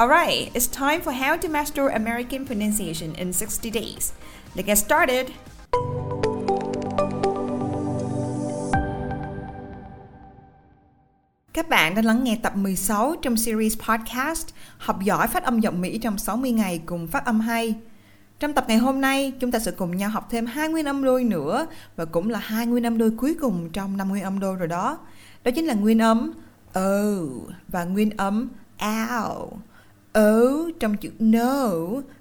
Alright, it's time for how to master American pronunciation in 60 days. Let's get started! Các bạn đang lắng nghe tập 16 trong series podcast Học giỏi phát âm giọng Mỹ trong 60 ngày cùng phát âm hay. Trong tập ngày hôm nay, chúng ta sẽ cùng nhau học thêm hai nguyên âm đôi nữa và cũng là hai nguyên âm đôi cuối cùng trong năm nguyên âm đôi rồi đó. Đó chính là nguyên âm o và nguyên âm ow. O trong chữ no,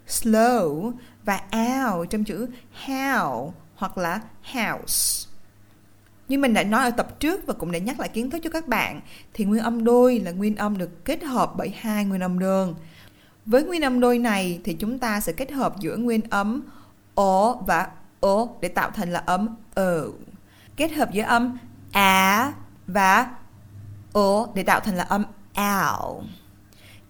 slow và ao trong chữ how hoặc là house. Như mình đã nói ở tập trước và cũng đã nhắc lại kiến thức cho các bạn thì nguyên âm đôi là nguyên âm được kết hợp bởi hai nguyên âm đơn. Với nguyên âm đôi này thì chúng ta sẽ kết hợp giữa nguyên âm o và o để tạo thành là âm o. Kết hợp giữa âm a và o để tạo thành là âm ao.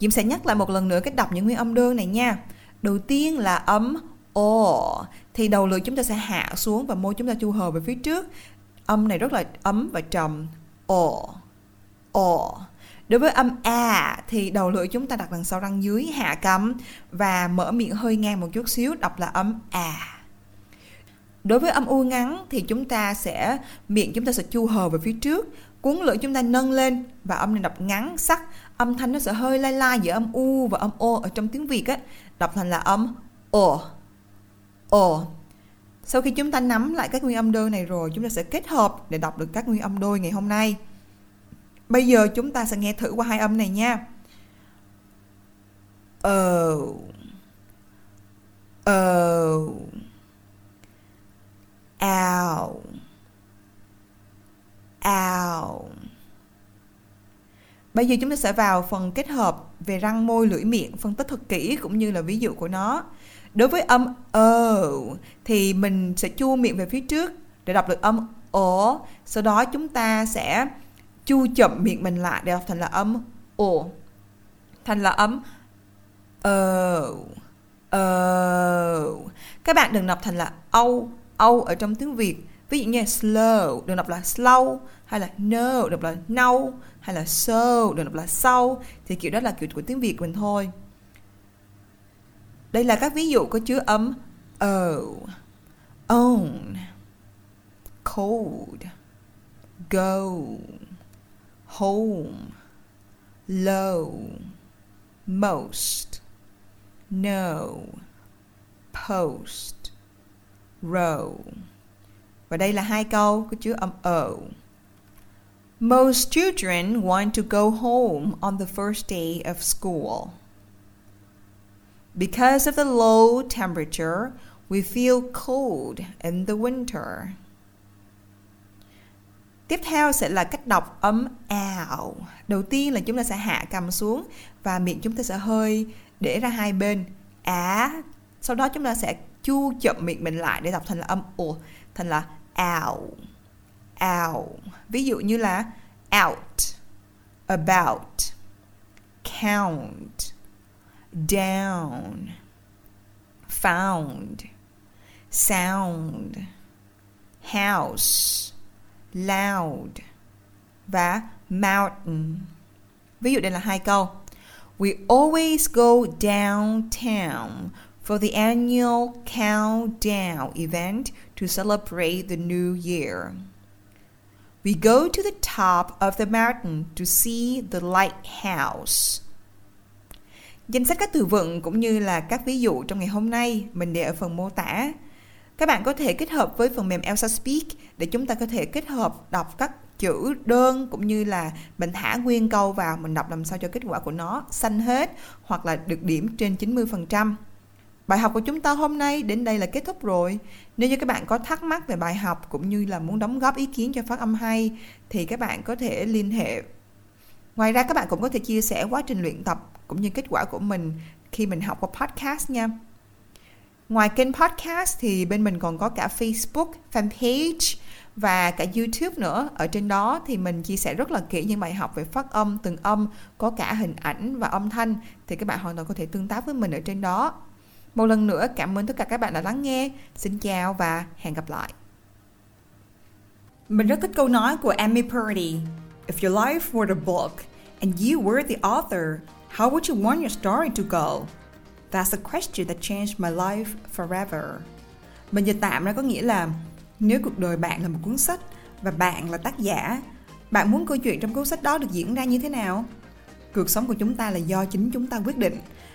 Diễm sẽ nhắc lại một lần nữa cách đọc những nguyên âm đơn này nha. Đầu tiên là âm o thì đầu lưỡi chúng ta sẽ hạ xuống và môi chúng ta chu hờ về phía trước. Âm này rất là ấm và trầm. O o đối với âm a thì đầu lưỡi chúng ta đặt đằng sau răng dưới, hạ cằm và mở miệng hơi ngang một chút xíu, đọc là âm a. Đối với âm u ngắn thì chúng ta sẽ, miệng chúng ta sẽ chu hờ về phía trước, cuốn lưỡi chúng ta nâng lên và âm này đọc ngắn, sắc âm thanh nó sẽ hơi lai lai giữa âm u và âm o ở trong tiếng việt á đọc thành là âm ồ ồ sau khi chúng ta nắm lại các nguyên âm đơn này rồi, chúng ta sẽ kết hợp để đọc được các nguyên âm đôi ngày hôm nay. Bây giờ chúng ta sẽ nghe thử qua hai âm này nha. Oh. Oh. Ow. Ow. Bây giờ chúng ta sẽ vào phần kết hợp về răng môi lưỡi miệng, phân tích thật kỹ cũng như là ví dụ của nó. Đối với âm ơ thì mình sẽ chu miệng về phía trước để đọc được âm ổ. Sau đó chúng ta sẽ chu chậm miệng mình lại để đọc thành là âm ồ Thành là âm ơ ờ. Các bạn đừng đọc thành là âu âu ở trong tiếng Việt. Ví dụ như slow đừng đọc là slow hay là no đọc là no hay là so được đọc là sau thì kiểu đó là kiểu của tiếng Việt mình thôi. Đây là các ví dụ có chứa âm o, oh, own, cold, go, home, low, most, no, post, row. Và đây là hai câu có chứa âm o. Oh. Most children want to go home on the first day of school. Because of the low temperature, we feel cold in the winter. Tiếp theo sẽ là cách đọc âm ảo. Đầu tiên là chúng ta sẽ hạ cầm xuống và miệng chúng ta sẽ hơi để ra hai bên. Á. Sau đó chúng ta sẽ chu chậm miệng mình lại để đọc thành là âm ồ, thành là ảo. Ảo. Ví dụ như là out, about, count, down, found, sound, house, loud và mountain. Ví dụ đây là hai câu. We always go downtown for the annual countdown event to celebrate the new year. We go to the top of the mountain to see the lighthouse. Danh sách các từ vựng cũng như là các ví dụ trong ngày hôm nay mình để ở phần mô tả. Các bạn có thể kết hợp với phần mềm Elsa Speak để chúng ta có thể kết hợp đọc các chữ đơn cũng như là mình thả nguyên câu vào, mình đọc làm sao cho kết quả của nó xanh hết hoặc là được điểm trên 90%. Bài học của chúng ta hôm nay đến đây là kết thúc rồi. Nếu như các bạn có thắc mắc về bài học cũng như là muốn đóng góp ý kiến cho phát âm hay thì các bạn có thể liên hệ. Ngoài ra các bạn cũng có thể chia sẻ quá trình luyện tập cũng như kết quả của mình khi mình học qua podcast nha. Ngoài kênh podcast thì bên mình còn có cả Facebook, fanpage và cả YouTube nữa. Ở trên đó thì mình chia sẻ rất là kỹ những bài học về phát âm, từng âm, có cả hình ảnh và âm thanh thì các bạn hoàn toàn có thể tương tác với mình ở trên đó. Một lần nữa cảm ơn tất cả các bạn đã lắng nghe. Xin chào và hẹn gặp lại. Mình rất thích câu nói của Amy Purdy. If your life were a book and you were the author, how would you want your story to go? That's a question that changed my life forever. Mình dịch tạm ra có nghĩa là nếu cuộc đời bạn là một cuốn sách và bạn là tác giả, bạn muốn câu chuyện trong cuốn sách đó được diễn ra như thế nào? Cuộc sống của chúng ta là do chính chúng ta quyết định.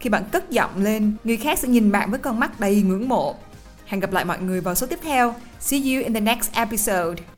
khi bạn cất giọng lên, người khác sẽ nhìn bạn với con mắt đầy ngưỡng mộ. Hẹn gặp lại mọi người vào số tiếp theo. See you in the next episode.